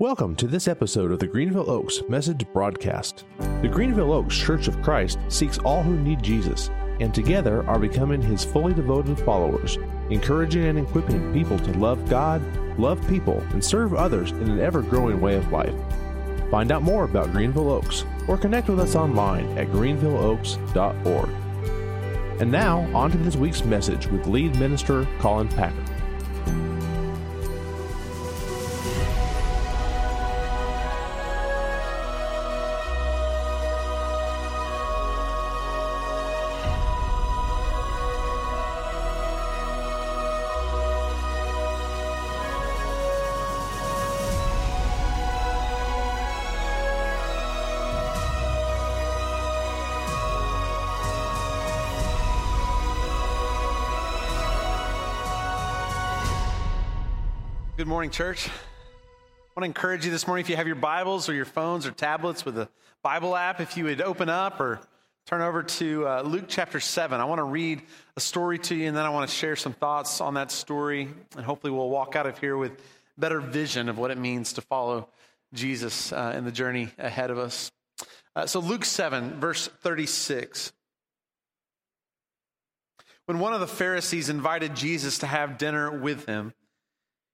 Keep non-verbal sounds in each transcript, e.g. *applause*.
Welcome to this episode of the Greenville Oaks Message Broadcast. The Greenville Oaks Church of Christ seeks all who need Jesus, and together are becoming his fully devoted followers, encouraging and equipping people to love God, love people, and serve others in an ever growing way of life. Find out more about Greenville Oaks or connect with us online at greenvilleoaks.org. And now, on to this week's message with lead minister Colin Packer. Good morning, church. I want to encourage you this morning if you have your Bibles or your phones or tablets with a Bible app, if you would open up or turn over to uh, Luke chapter 7. I want to read a story to you and then I want to share some thoughts on that story. And hopefully, we'll walk out of here with better vision of what it means to follow Jesus uh, in the journey ahead of us. Uh, so, Luke 7, verse 36. When one of the Pharisees invited Jesus to have dinner with him,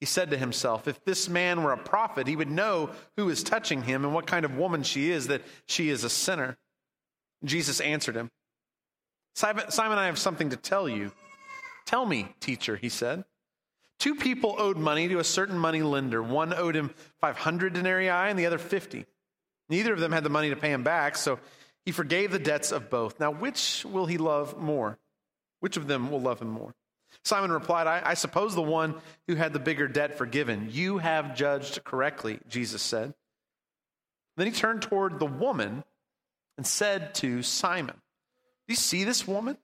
he said to himself, If this man were a prophet, he would know who is touching him and what kind of woman she is, that she is a sinner. Jesus answered him, Simon, Simon, I have something to tell you. Tell me, teacher, he said. Two people owed money to a certain money lender. One owed him 500 denarii and the other 50. Neither of them had the money to pay him back, so he forgave the debts of both. Now, which will he love more? Which of them will love him more? Simon replied, I, I, suppose the one who had the bigger debt forgiven. You have judged correctly, Jesus said. Then he turned toward the woman and said to Simon, Do you see this woman?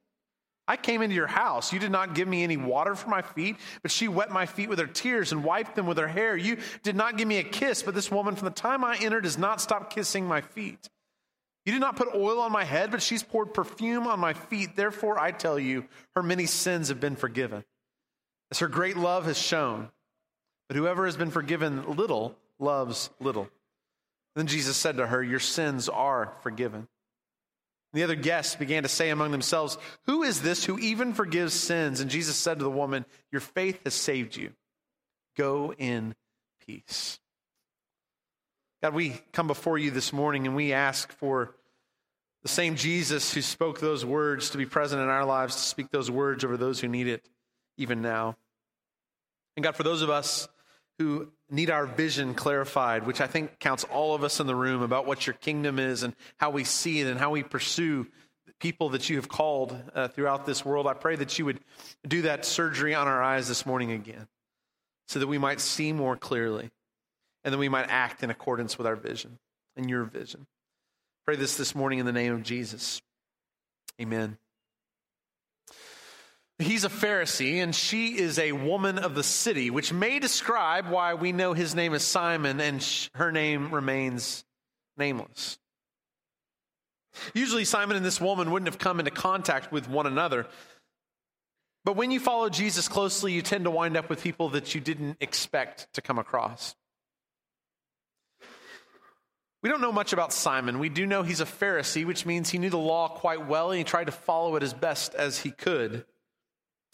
I came into your house. You did not give me any water for my feet, but she wet my feet with her tears and wiped them with her hair. You did not give me a kiss, but this woman from the time I entered has not stopped kissing my feet. You did not put oil on my head, but she's poured perfume on my feet. Therefore, I tell you, her many sins have been forgiven, as her great love has shown. But whoever has been forgiven little loves little. Then Jesus said to her, Your sins are forgiven. The other guests began to say among themselves, Who is this who even forgives sins? And Jesus said to the woman, Your faith has saved you. Go in peace. God, we come before you this morning and we ask for the same Jesus who spoke those words to be present in our lives, to speak those words over those who need it even now. And God, for those of us who need our vision clarified, which I think counts all of us in the room about what your kingdom is and how we see it and how we pursue people that you have called uh, throughout this world, I pray that you would do that surgery on our eyes this morning again so that we might see more clearly and then we might act in accordance with our vision and your vision. Pray this this morning in the name of Jesus. Amen. He's a Pharisee, and she is a woman of the city, which may describe why we know his name is Simon and her name remains nameless. Usually, Simon and this woman wouldn't have come into contact with one another. But when you follow Jesus closely, you tend to wind up with people that you didn't expect to come across. We don't know much about Simon. We do know he's a Pharisee, which means he knew the law quite well and he tried to follow it as best as he could.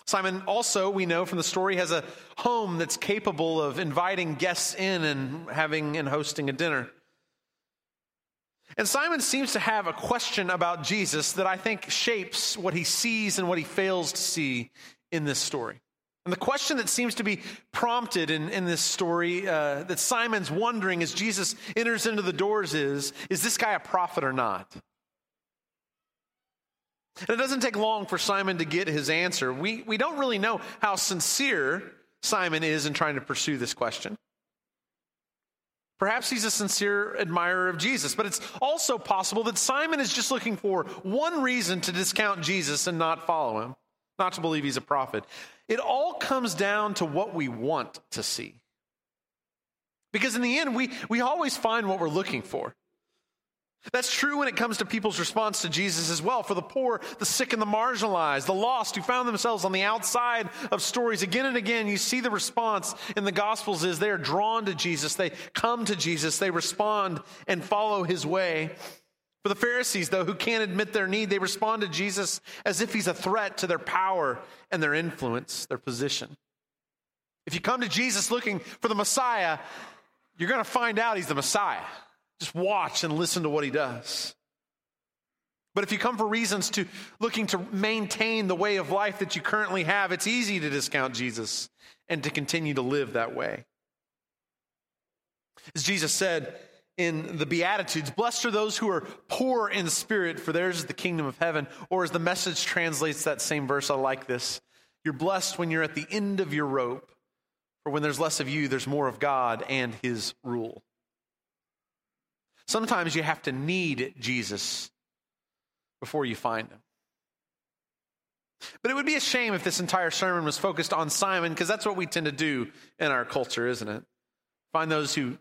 Simon also, we know from the story, has a home that's capable of inviting guests in and having and hosting a dinner. And Simon seems to have a question about Jesus that I think shapes what he sees and what he fails to see in this story. And the question that seems to be prompted in, in this story uh, that Simon's wondering as Jesus enters into the doors is is this guy a prophet or not? And it doesn't take long for Simon to get his answer. We, we don't really know how sincere Simon is in trying to pursue this question. Perhaps he's a sincere admirer of Jesus, but it's also possible that Simon is just looking for one reason to discount Jesus and not follow him, not to believe he's a prophet. It all comes down to what we want to see. Because in the end, we, we always find what we're looking for. That's true when it comes to people's response to Jesus as well. For the poor, the sick, and the marginalized, the lost who found themselves on the outside of stories again and again, you see the response in the Gospels is they are drawn to Jesus. They come to Jesus. They respond and follow his way. For the Pharisees, though, who can't admit their need, they respond to Jesus as if he's a threat to their power and their influence, their position. If you come to Jesus looking for the Messiah, you're going to find out he's the Messiah. Just watch and listen to what he does. But if you come for reasons to looking to maintain the way of life that you currently have, it's easy to discount Jesus and to continue to live that way. As Jesus said in the Beatitudes, blessed are those who are poor in spirit, for theirs is the kingdom of heaven. Or as the message translates that same verse, I like this. You're blessed when you're at the end of your rope, for when there's less of you, there's more of God and his rule. Sometimes you have to need Jesus before you find him. But it would be a shame if this entire sermon was focused on Simon, because that's what we tend to do in our culture, isn't it? Find those who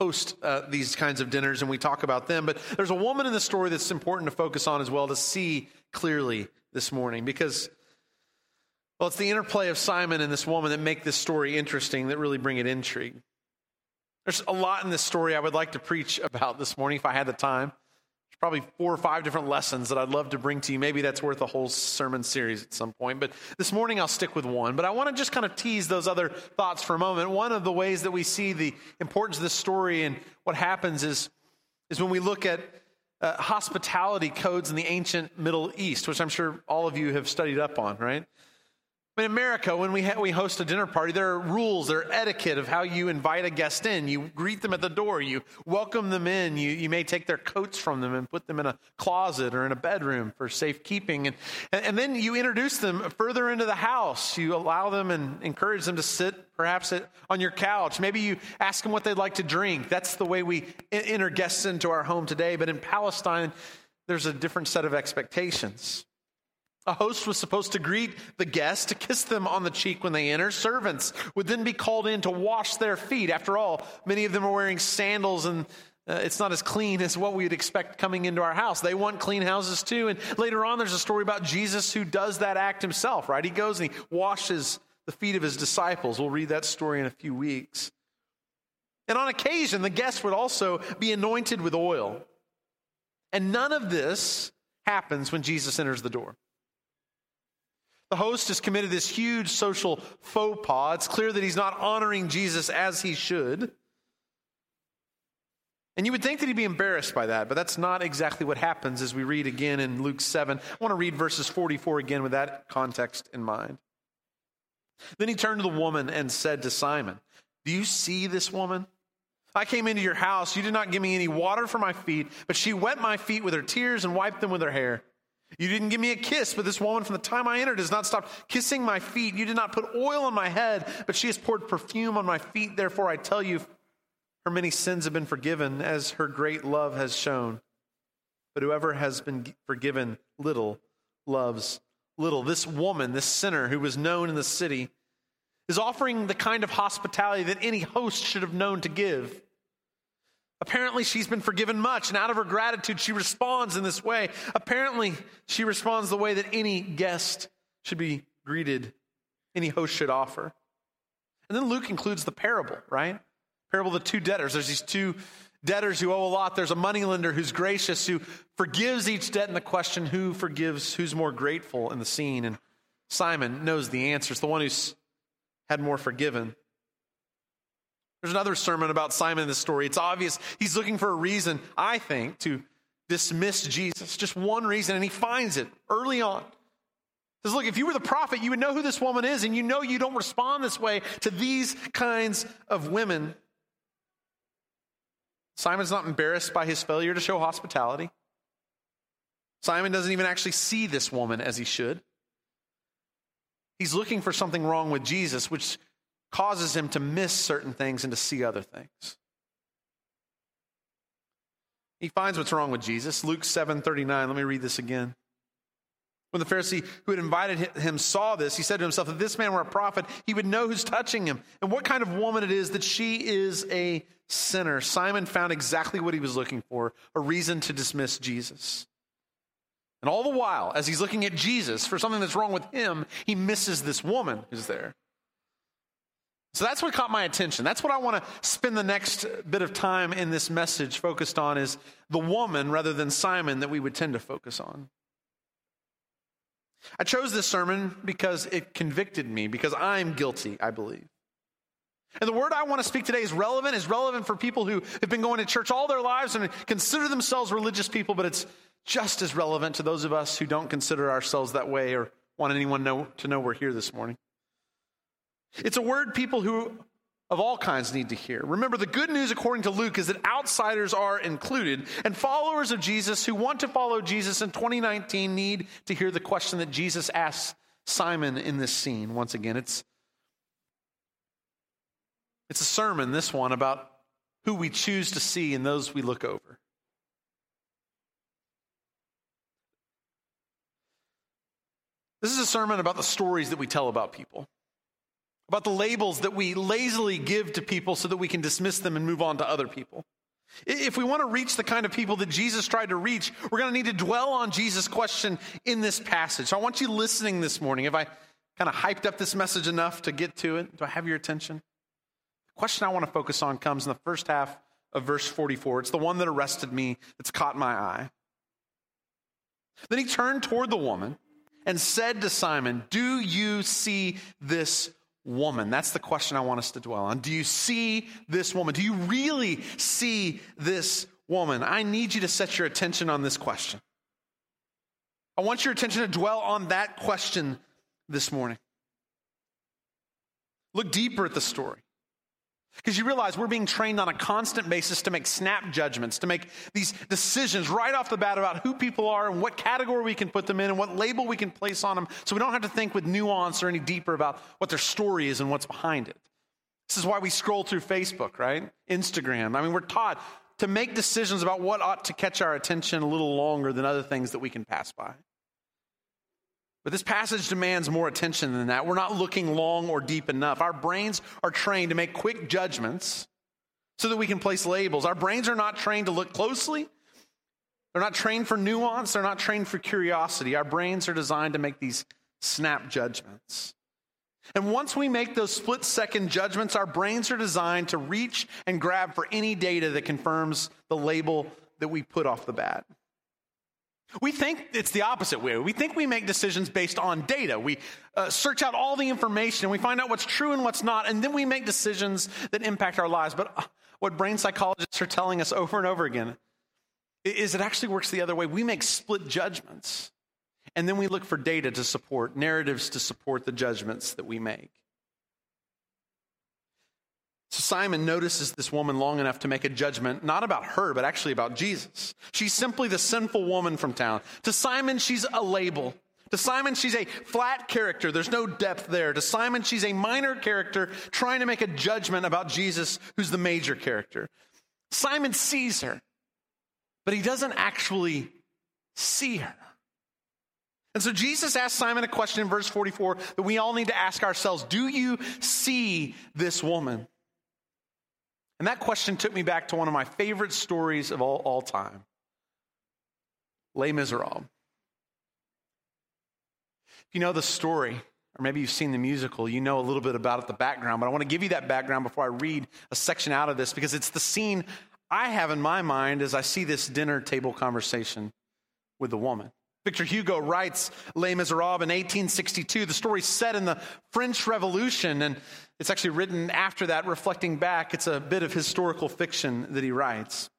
host uh, these kinds of dinners and we talk about them. But there's a woman in the story that's important to focus on as well to see clearly this morning, because, well, it's the interplay of Simon and this woman that make this story interesting, that really bring it intrigue. There's a lot in this story I would like to preach about this morning if I had the time. Probably four or five different lessons that I'd love to bring to you. Maybe that's worth a whole sermon series at some point. But this morning I'll stick with one. But I want to just kind of tease those other thoughts for a moment. One of the ways that we see the importance of this story and what happens is, is when we look at uh, hospitality codes in the ancient Middle East, which I'm sure all of you have studied up on, right? In America, when we, ha- we host a dinner party, there are rules, there are etiquette of how you invite a guest in. You greet them at the door, you welcome them in, you, you may take their coats from them and put them in a closet or in a bedroom for safekeeping. And, and, then you introduce them further into the house. You allow them and encourage them to sit perhaps at, on your couch. Maybe you ask them what they'd like to drink. That's the way we enter guests into our home today. But in Palestine, there's a different set of expectations. A host was supposed to greet the guests, to kiss them on the cheek when they enter. Servants would then be called in to wash their feet. After all, many of them are wearing sandals and uh, it's not as clean as what we'd expect coming into our house. They want clean houses too. And later on, there's a story about Jesus who does that act himself, right? He goes and he washes the feet of his disciples. We'll read that story in a few weeks. And on occasion, the guests would also be anointed with oil. And none of this happens when Jesus enters the door. The host has committed this huge social faux pas. It's clear that he's not honoring Jesus as he should. And you would think that he'd be embarrassed by that, but that's not exactly what happens as we read again in Luke 7. I want to read verses 44 again with that context in mind. Then he turned to the woman and said to Simon, Do you see this woman? I came into your house. You did not give me any water for my feet, but she wet my feet with her tears and wiped them with her hair. You didn't give me a kiss, but this woman from the time I entered has not stopped kissing my feet. You did not put oil on my head, but she has poured perfume on my feet. Therefore, I tell you, her many sins have been forgiven, as her great love has shown. But whoever has been forgiven little loves little. This woman, this sinner who was known in the city, is offering the kind of hospitality that any host should have known to give. Apparently, she's been forgiven much, and out of her gratitude, she responds in this way. Apparently, she responds the way that any guest should be greeted, any host should offer. And then Luke includes the parable, right? Parable of the two debtors. There's these two debtors who owe a lot. There's a moneylender who's gracious, who forgives each debt, and the question who forgives, who's more grateful in the scene. And Simon knows the answer. It's the one who's had more forgiven. There's another sermon about Simon in this story. It's obvious he's looking for a reason, I think, to dismiss Jesus. Just one reason, and he finds it early on. He says, Look, if you were the prophet, you would know who this woman is, and you know you don't respond this way to these kinds of women. Simon's not embarrassed by his failure to show hospitality. Simon doesn't even actually see this woman as he should. He's looking for something wrong with Jesus, which causes him to miss certain things and to see other things. He finds what's wrong with Jesus. Luke 7 39. Let me read this again. When the Pharisee who had invited him saw this, he said to himself, If this man were a prophet, he would know who's touching him and what kind of woman it is that she is a sinner. Simon found exactly what he was looking for a reason to dismiss Jesus. And all the while, as he's looking at Jesus for something that's wrong with him, he misses this woman who's there. So that's what caught my attention. That's what I want to spend the next bit of time in this message focused on is the woman rather than Simon that we would tend to focus on. I chose this sermon because it convicted me, because I'm guilty, I believe. And the word I want to speak today is relevant, is relevant for people who have been going to church all their lives and consider themselves religious people, but it's just as relevant to those of us who don't consider ourselves that way or want anyone know, to know we're here this morning. It's a word people who of all kinds need to hear. Remember, the good news according to Luke is that outsiders are included, and followers of Jesus who want to follow Jesus in 2019 need to hear the question that Jesus asks Simon in this scene. Once again, it's, it's a sermon, this one, about who we choose to see and those we look over. This is a sermon about the stories that we tell about people, about the labels that we lazily give to people so that we can dismiss them and move on to other people. If we want to reach the kind of people that Jesus tried to reach, we're going to need to dwell on Jesus' question in this passage. So I want you listening this morning. Have I kind of hyped up this message enough to get to it? Do I have your attention? The question I want to focus on comes in the first half of verse 44. It's the one that arrested me, that's caught my eye. Then he turned toward the woman and said to Simon, Do you see this woman? That's the question I want us to dwell on. Do you see this woman? Do you really see this woman? I need you to set your attention on this question. I want your attention to dwell on that question this morning. Look deeper at the story. Because you realize we're being trained on a constant basis to make snap judgments, to make these decisions right off the bat about who people are and what category we can put them in and what label we can place on them so we don't have to think with nuance or any deeper about what their story is and what's behind it. This is why we scroll through Facebook, right? Instagram. I mean, we're taught to make decisions about what ought to catch our attention a little longer than other things that we can pass by. But this passage demands more attention than that. We're not looking long or deep enough. Our brains are trained to make quick judgments so that we can place labels. Our brains are not trained to look closely. They're not trained for nuance. They're not trained for curiosity. Our brains are designed to make these snap judgments. And once we make those split second judgments, our brains are designed to reach and grab for any data that confirms the label that we put off the bat. We think it's the opposite way. We think we make decisions based on data. We uh, search out all the information and we find out what's true and what's not, and then we make decisions that impact our lives. But uh, what brain psychologists are telling us over and over again is it actually works the other way. We make split judgments, and then we look for data to support, narratives to support the judgments that we make. So Simon notices this woman long enough to make a judgment, not about her, but actually about Jesus. She's simply the sinful woman from town. To Simon, she's a label. To Simon, she's a flat character. There's no depth there. To Simon, she's a minor character trying to make a judgment about Jesus, who's the major character. Simon sees her, but he doesn't actually see her. And so Jesus asked Simon a question in verse 44 that we all need to ask ourselves Do you see this woman? And that question took me back to one of my favorite stories of all, all time Les Miserables. If you know the story, or maybe you've seen the musical, you know a little bit about it, the background, but I want to give you that background before I read a section out of this because it's the scene I have in my mind as I see this dinner table conversation with the woman. Victor Hugo writes Les Miserables in 1862. The story's set in the French Revolution, and it's actually written after that, reflecting back. It's a bit of historical fiction that he writes.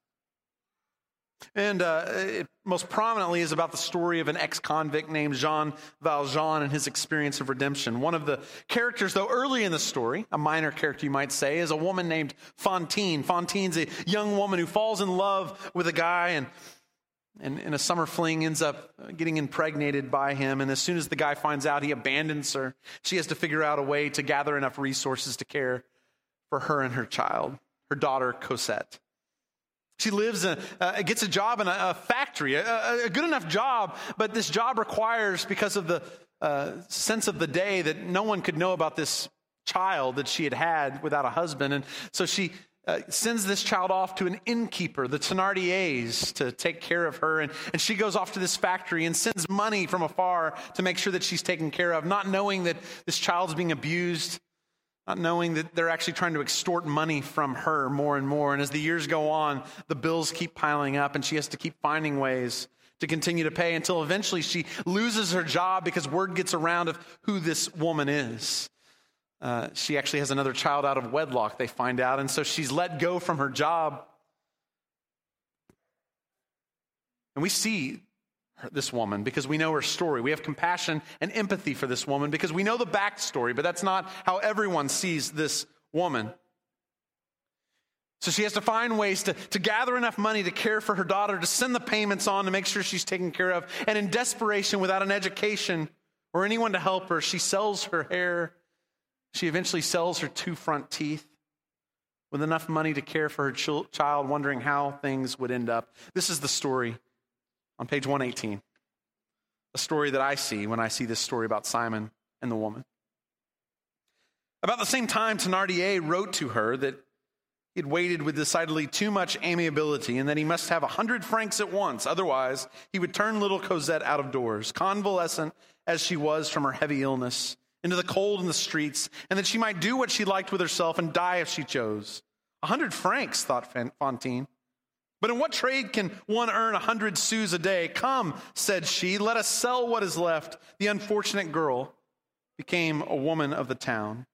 And uh, it most prominently is about the story of an ex convict named Jean Valjean and his experience of redemption. One of the characters, though early in the story, a minor character you might say, is a woman named Fantine. Fantine's a young woman who falls in love with a guy and and in a summer fling ends up getting impregnated by him. And as soon as the guy finds out he abandons her. She has to figure out a way to gather enough resources to care for her and her child her daughter cosette. She lives, a, uh, gets a job in a, a factory, a, a, good enough job, but this job requires, because of the uh, sense of the day, that no one could know about this child that she had had without a husband. And so she uh, sends this child off to an innkeeper, the Thenardiers, to take care of her. And, and she goes off to this factory and sends money from afar to make sure that she's taken care of, not knowing that this child's being abused not knowing that they're actually trying to extort money from her more and more. And as the years go on, the bills keep piling up, and she has to keep finding ways to continue to pay until eventually she loses her job because word gets around of who this woman is. Uh, she actually has another child out of wedlock, they find out, and so she's let go from her job. And we see this woman because we know her story. We have compassion and empathy for this woman because we know the backstory, but that's not how everyone sees this woman. So she has to find ways to, to gather enough money to care for her daughter, to send the payments on to make sure she's taken care of. And in desperation, without an education or anyone to help her, she sells her hair. She eventually sells her two front teeth with enough money to care for her child, wondering how things would end up. This is the story on page 118. A story that I see when I see this story about Simon and the woman. About the same time, Thenardier wrote to her that he had waited with decidedly too much amiability and that he must have a hundred francs at once. Otherwise, he would turn little Cosette out of doors, convalescent as she was from her heavy illness, into the cold in the streets, and that she might do what she liked with herself and die if she chose. A hundred francs, thought Fantine. But in what trade can one earn a hundred sous a day? Come, said she, let us sell what is left. The unfortunate girl became a woman of the town.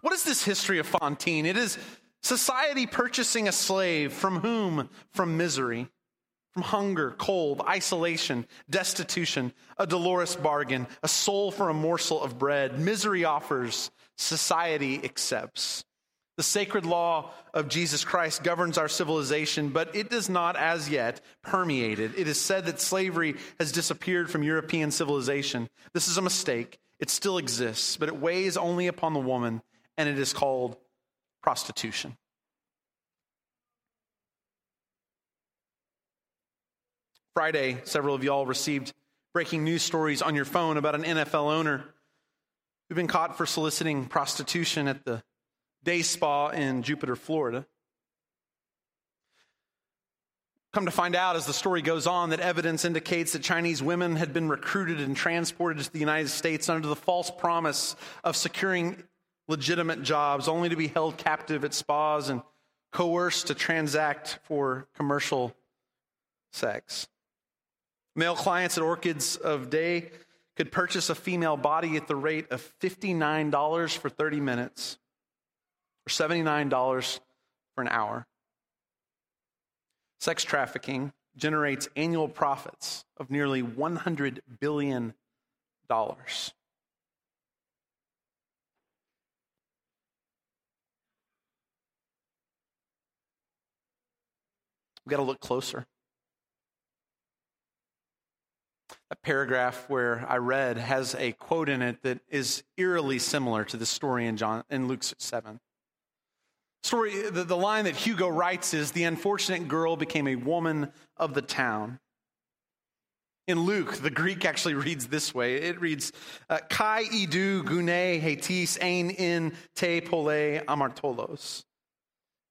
What is this history of Fantine? It is society purchasing a slave from whom? From misery, from hunger, cold, isolation, destitution, a dolorous bargain, a soul for a morsel of bread. Misery offers, society accepts. The sacred law of Jesus Christ governs our civilization, but it does not as yet permeate it. It is said that slavery has disappeared from European civilization. This is a mistake. It still exists, but it weighs only upon the woman, and it is called prostitution. Friday, several of y'all received breaking news stories on your phone about an NFL owner who'd been caught for soliciting prostitution at the day spa in Jupiter, Florida. Come to find out as the story goes on that evidence indicates that Chinese women had been recruited and transported to the United States under the false promise of securing legitimate jobs, only to be held captive at spas and coerced to transact for commercial sex. Male clients at Orchids of Day could purchase a female body at the rate of $59 for 30 minutes or $79 for an hour. Sex trafficking generates annual profits of nearly $100 billion. We've got to look closer. Paragraph where I read has a quote in it that is eerily similar to the story in John in Luke 7. Story, the, the line that Hugo writes is the unfortunate girl became a woman of the town. In Luke, the Greek actually reads this way. It reads, uh, Kai idu gune hetis ein in te pole amartolos.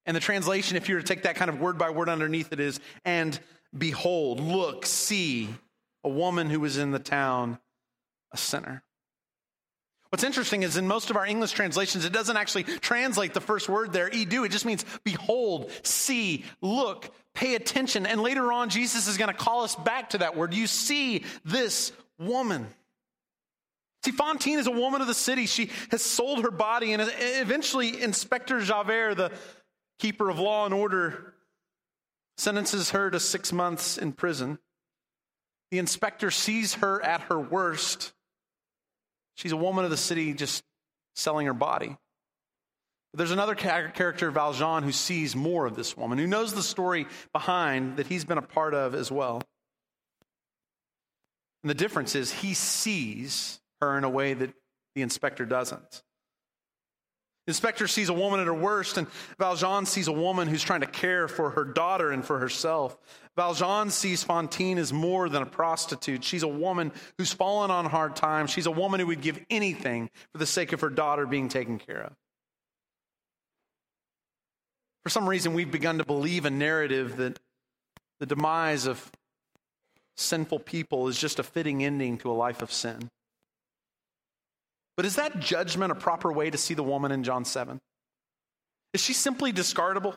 And the translation, if you were to take that kind of word by word underneath it, is, and behold, look, see, a woman who was in the town, a sinner. What's interesting is in most of our English translations, it doesn't actually translate the first word there, edu. It just means behold, see, look, pay attention. And later on, Jesus is going to call us back to that word. You see this woman. See, Fantine is a woman of the city. She has sold her body, and eventually, Inspector Javert, the keeper of law and order, sentences her to six months in prison. The inspector sees her at her worst She's a woman of the city just selling her body. But there's another character, Valjean, who sees more of this woman, who knows the story behind that he's been a part of as well. And the difference is he sees her in a way that the inspector doesn't. Inspector sees a woman at her worst, and Valjean sees a woman who's trying to care for her daughter and for herself. Valjean sees Fantine as more than a prostitute. She's a woman who's fallen on hard times. She's a woman who would give anything for the sake of her daughter being taken care of. For some reason, we've begun to believe a narrative that the demise of sinful people is just a fitting ending to a life of sin. But is that judgment a proper way to see the woman in John 7? Is she simply discardable?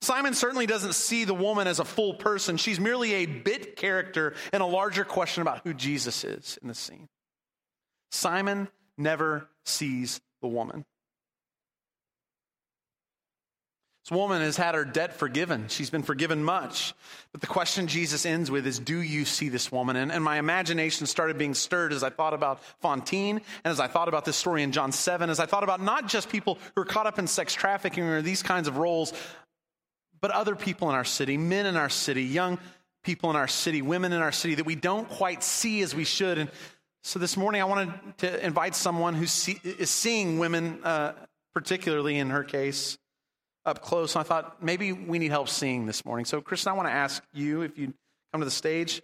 Simon certainly doesn't see the woman as a full person. She's merely a bit character in a larger question about who Jesus is in the scene. Simon never sees the woman. This woman has had her debt forgiven. She's been forgiven much. But the question Jesus ends with is Do you see this woman? And, and, my imagination started being stirred as I thought about Fantine and as I thought about this story in John 7, as I thought about not just people who are caught up in sex trafficking or these kinds of roles, but other people in our city, men in our city, young people in our city, women in our city that we don't quite see as we should. And so this morning I wanted to invite someone who see, is seeing women, uh, particularly in her case up close. And I thought maybe we need help seeing this morning. So, Kristen, I want to ask you if you'd come to the stage.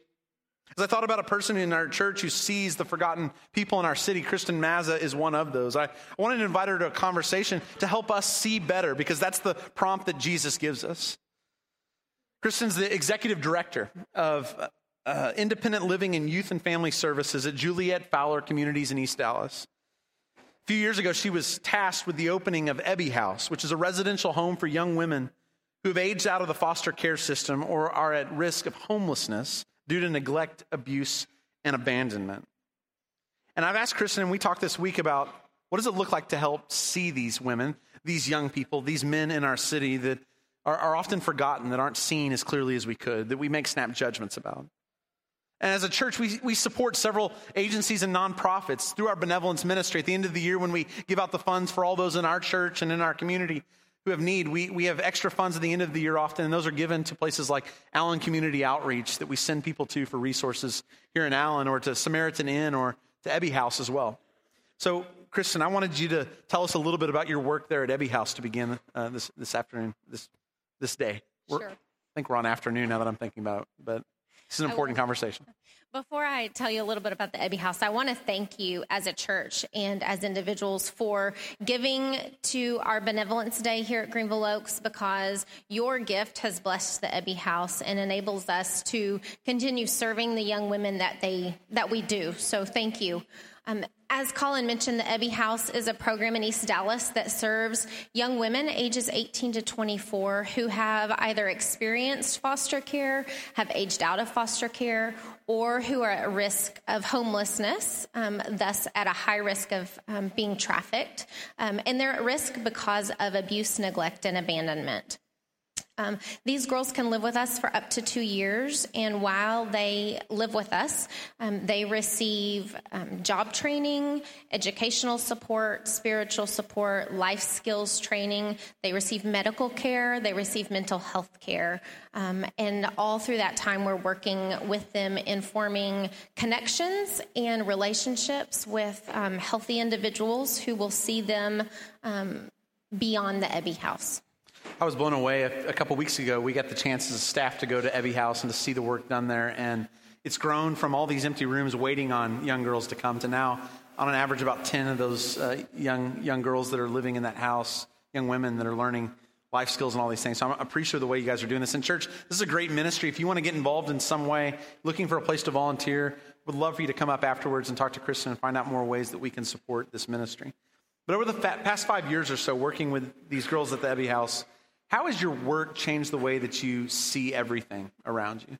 As I thought about a person in our church who sees the forgotten people in our city, Kristen Mazza is one of those. I wanted to invite her to a conversation to help us see better because that's the prompt that Jesus gives us. Kristen's the executive director of uh, independent living and youth and family services at Juliet Fowler Communities in East Dallas. A few years ago, she was tasked with the opening of Ebby House, which is a residential home for young women who have aged out of the foster care system or are at risk of homelessness due to neglect, abuse, and abandonment. And I've asked Kristen, and we talked this week about what does it look like to help see these women, these young people, these men in our city that are, are often forgotten, that aren't seen as clearly as we could, that we make snap judgments about. And as a church, we, we support several agencies and nonprofits through our benevolence ministry. At the end of the year, when we give out the funds for all those in our church and in our community who have need, we, we have extra funds at the end of the year often, and those are given to places like Allen Community Outreach that we send people to for resources here in Allen, or to Samaritan Inn, or to Ebby House as well. So, Kristen, I wanted you to tell us a little bit about your work there at Ebby House to begin uh, this, this afternoon, this, this day. We're, I think we're on afternoon now that I'm thinking about it, but this is an important conversation. *laughs* Before I tell you a little bit about the Ebby House, I want to thank you as a church and as individuals for giving to our Benevolence Day here at Greenville Oaks because your gift has blessed the Ebby House and enables us to continue serving the young women that they that we do. So thank you. Um, as Colin mentioned, the Ebby House is a program in East Dallas that serves young women ages 18 to 24 who have either experienced foster care, have aged out of foster care, or who are at risk of homelessness, um, thus at a high risk of um, being trafficked. Um, and they're at risk because of abuse, neglect, and abandonment. Um, these girls can live with us for up to two years, and while they live with us, um, they receive um, job training, educational support, spiritual support, life skills training. They receive medical care, they receive mental health care. Um, and all through that time, we're working with them in forming connections and relationships with um, healthy individuals who will see them um, beyond the Ebby House. I was blown away. A, a couple weeks ago, we got the chance as a staff to go to Ebby House and to see the work done there. And it's grown from all these empty rooms waiting on young girls to come to now, on an average, about 10 of those uh, young, young girls that are living in that house, young women that are learning life skills and all these things. So I'm appreciative of the way you guys are doing this. In church, this is a great ministry. If you want to get involved in some way, looking for a place to volunteer, would love for you to come up afterwards and talk to Kristen and find out more ways that we can support this ministry. But over the past five years or so, working with these girls at the Ebby House, how has your work changed the way that you see everything around you?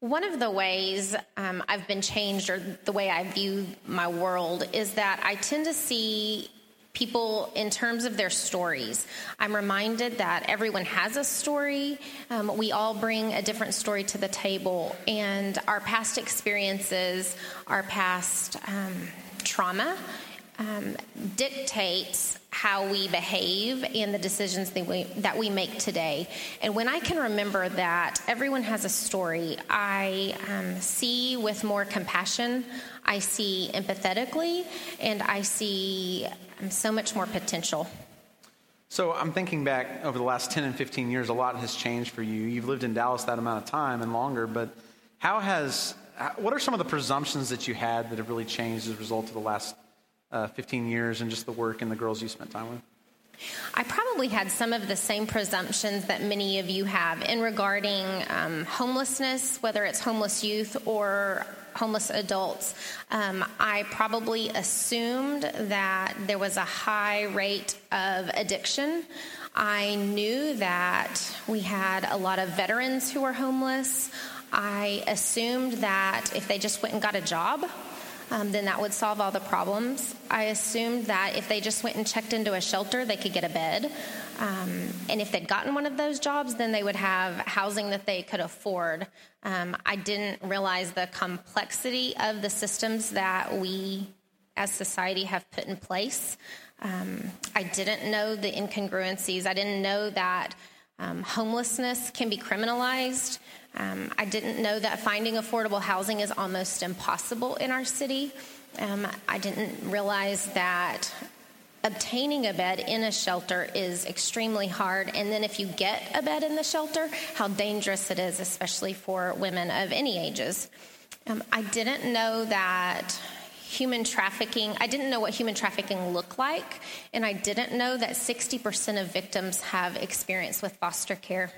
One of the ways um, I've been changed, or the way I view my world, is that I tend to see people in terms of their stories. I'm reminded that everyone has a story. Um, we all bring a different story to the table, and our past experiences, our past um, trauma, um, dictates how we behave and the decisions that we, that we make today. And when I can remember that everyone has a story, I um, see with more compassion, I see empathetically, and I see um, so much more potential. So I'm thinking back over the last 10 and 15 years, a lot has changed for you. You've lived in Dallas that amount of time and longer, but how has, what are some of the presumptions that you had that have really changed as a result of the last uh, 15 years and just the work and the girls you spent time with? I probably had some of the same presumptions that many of you have in regarding um, homelessness, whether it's homeless youth or homeless adults. Um, I probably assumed that there was a high rate of addiction. I knew that we had a lot of veterans who were homeless. I assumed that if they just went and got a job, um, then that would solve all the problems. I assumed that if they just went and checked into a shelter, they could get a bed. Um, and if they'd gotten one of those jobs, then they would have housing that they could afford. Um, I didn't realize the complexity of the systems that we as society have put in place. Um, I didn't know the incongruencies. I didn't know that um, homelessness can be criminalized. Um, I didn't know that finding affordable housing is almost impossible in our city. Um, I didn't realize that obtaining a bed in a shelter is extremely hard. And then if you get a bed in the shelter, how dangerous it is, especially for women of any ages. Um, I didn't know that human trafficking, I didn't know what human trafficking looked like, and I didn't know that 60% of victims have experience with foster care.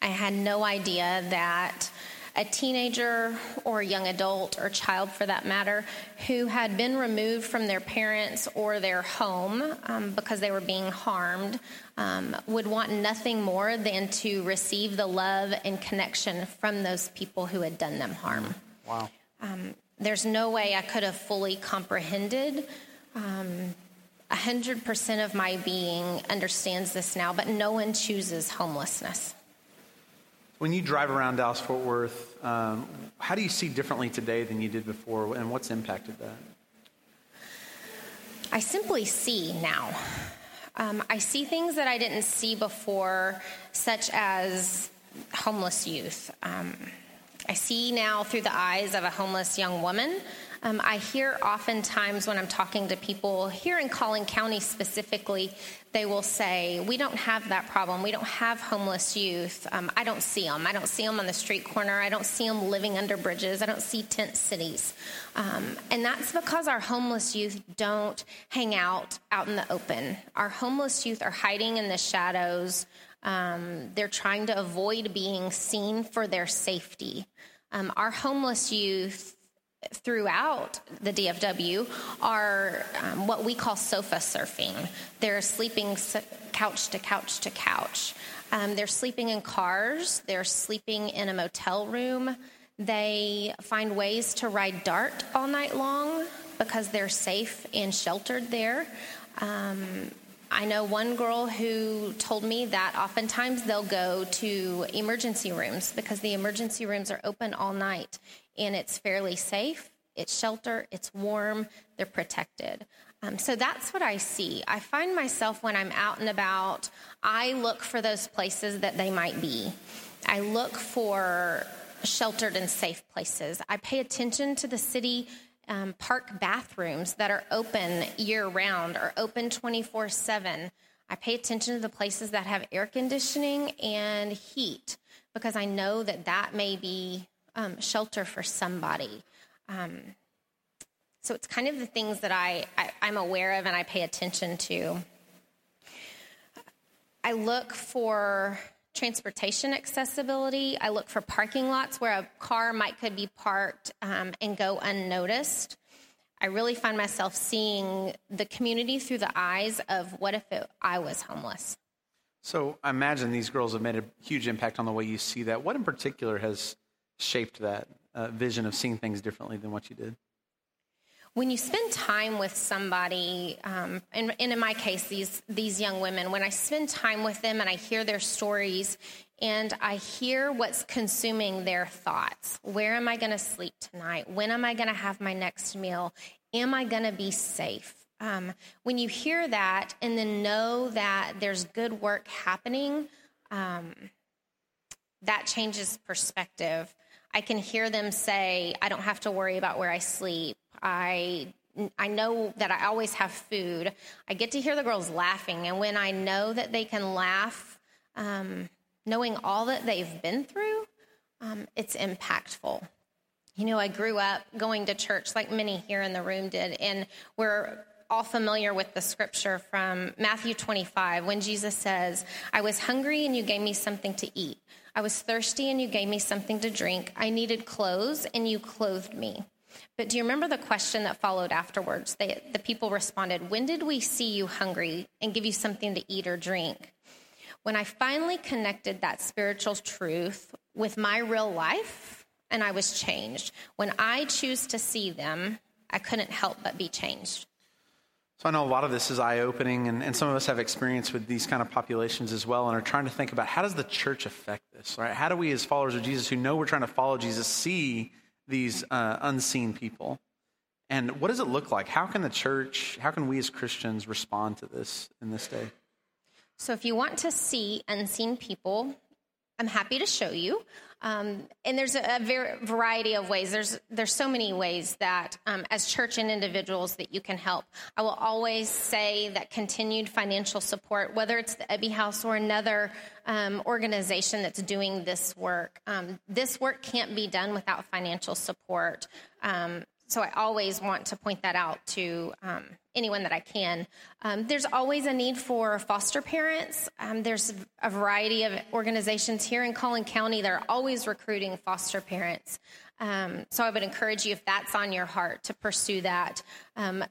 I had no idea that a teenager or a young adult or child for that matter who had been removed from their parents or their home um, because they were being harmed um, would want nothing more than to receive the love and connection from those people who had done them harm. Wow. Um, there's no way I could have fully comprehended. Um, 100% of my being understands this now, but no one chooses homelessness. When you drive around Dallas Fort Worth, um, how do you see differently today than you did before, and what's impacted that? I simply see now. Um, I see things that I didn't see before, such as homeless youth. Um, I see now through the eyes of a homeless young woman um, I hear oftentimes when I'm talking to people here in Collin County specifically, they will say, We don't have that problem. We don't have homeless youth. Um, I don't see them. I don't see them on the street corner. I don't see them living under bridges. I don't see tent cities. Um, and that's because our homeless youth don't hang out out in the open. Our homeless youth are hiding in the shadows. Um, they're trying to avoid being seen for their safety. Um, our homeless youth throughout the DFW are um, what we call sofa surfing. They're sleeping couch to couch to couch. Um, they're sleeping in cars. They're sleeping in a motel room. They find ways to ride DART all night long because they're safe and sheltered there. Um, I know one girl who told me that oftentimes they'll go to emergency rooms because the emergency rooms are open all night and it's fairly safe, it's shelter, it's warm, they're protected. Um, so that's what I see. I find myself when I'm out and about, I look for those places that they might be. I look for sheltered and safe places. I pay attention to the city um, park bathrooms that are open year round or open 24 7. I pay attention to the places that have air conditioning and heat because I know that that may be um, shelter for somebody. Um, so it's kind of the things that I, I, I'm aware of and I pay attention to. I look for transportation accessibility. I look for parking lots where a car might could be parked um, and go unnoticed. I really find myself seeing the community through the eyes of what if it, I was homeless. So I imagine these girls have made a huge impact on the way you see that. What in particular has shaped that uh, vision of seeing things differently than what you did? When you spend time with somebody, um, and, and in my case, these these young women, when I spend time with them and I hear their stories, and I hear what's consuming their thoughts. Where am I going to sleep tonight? When am I going to have my next meal? Am I going to be safe? Um, when you hear that and then know that there's good work happening, um, that changes perspective. I can hear them say, I don't have to worry about where I sleep. I I know that I always have food. I get to hear the girls laughing, and when I know that they can laugh, um, knowing all that they've been through, um, it's impactful. You know, I grew up going to church like many here in the room did, and we're all familiar with the scripture from Matthew 25 when Jesus says, I was hungry and you gave me something to eat. I was thirsty and you gave me something to drink. I needed clothes and you clothed me. But do you remember the question that followed afterwards? They, the people responded, When did we see you hungry and give you something to eat or drink? When I finally connected that spiritual truth with my real life, and I was changed. When I choose to see them, I couldn't help but be changed. So I know a lot of this is eye opening, and, and some of us have experience with these kind of populations as well, and are trying to think about how does the church affect this, right? How do we, as followers of Jesus who know we're trying to follow Jesus, see these uh, unseen people? And what does it look like? How can the church, how can we as Christians respond to this in this day? So, if you want to see unseen people, I'm happy to show you. Um, and there's a, a variety of ways. There's there's so many ways that, um, as church and individuals, that you can help. I will always say that continued financial support, whether it's the Ebby House or another um, organization that's doing this work, um, this work can't be done without financial support. So I always want to point that out to um, anyone that I can. Um, there's always a need for foster parents. Um, there's a variety of organizations here in Collin County that are always recruiting foster parents. Um, so I would encourage you, if that's on your heart, to pursue that. Um,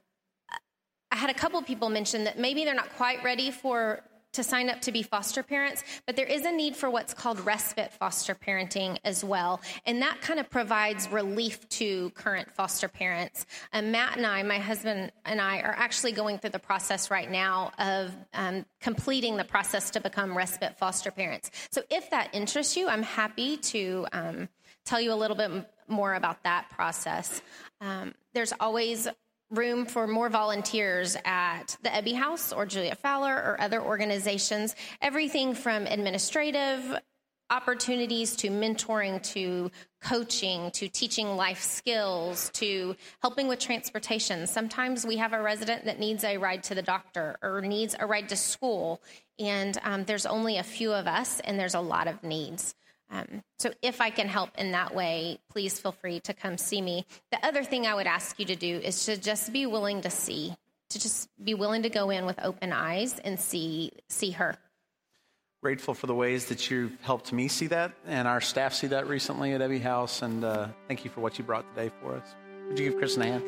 I had a couple people mention that maybe they're not quite ready for to sign up to be foster parents, but there is a need for what's called respite foster parenting as well. And that kind of provides relief to current foster parents. And Matt and I, my husband and I, are actually going through the process right now of um, completing the process to become respite foster parents. So if that interests you, I'm happy to um, tell you a little bit more about that process. Um, there's always room for more volunteers at the Ebby House or Juliette Fowler or other organizations. Everything from administrative opportunities to mentoring to coaching to teaching life skills to helping with transportation. Sometimes we have a resident that needs a ride to the doctor or needs a ride to school, and um, there's only a few of us, and there's a lot of needs. Um, so if I can help in that way, please feel free to come see me. The other thing I would ask you to do is to just be willing to see, to just be willing to go in with open eyes and see see her. Grateful for the ways that you've helped me see that, and our staff see that recently at Ebby House. And uh, thank you for what you brought today for us. Would you give Kristen a hand?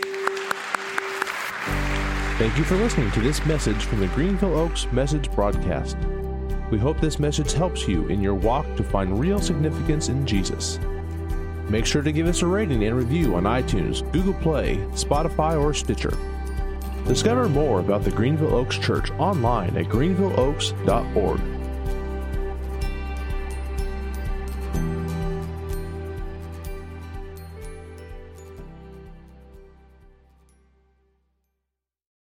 Thank you for listening to this message from the Greenville Oaks Message Broadcast. We hope this message helps you in your walk to find real significance in Jesus. Make sure to give us a rating and review on iTunes, Google Play, Spotify, or Stitcher. Discover more about the Greenville Oaks Church online at greenvilleoaks.org.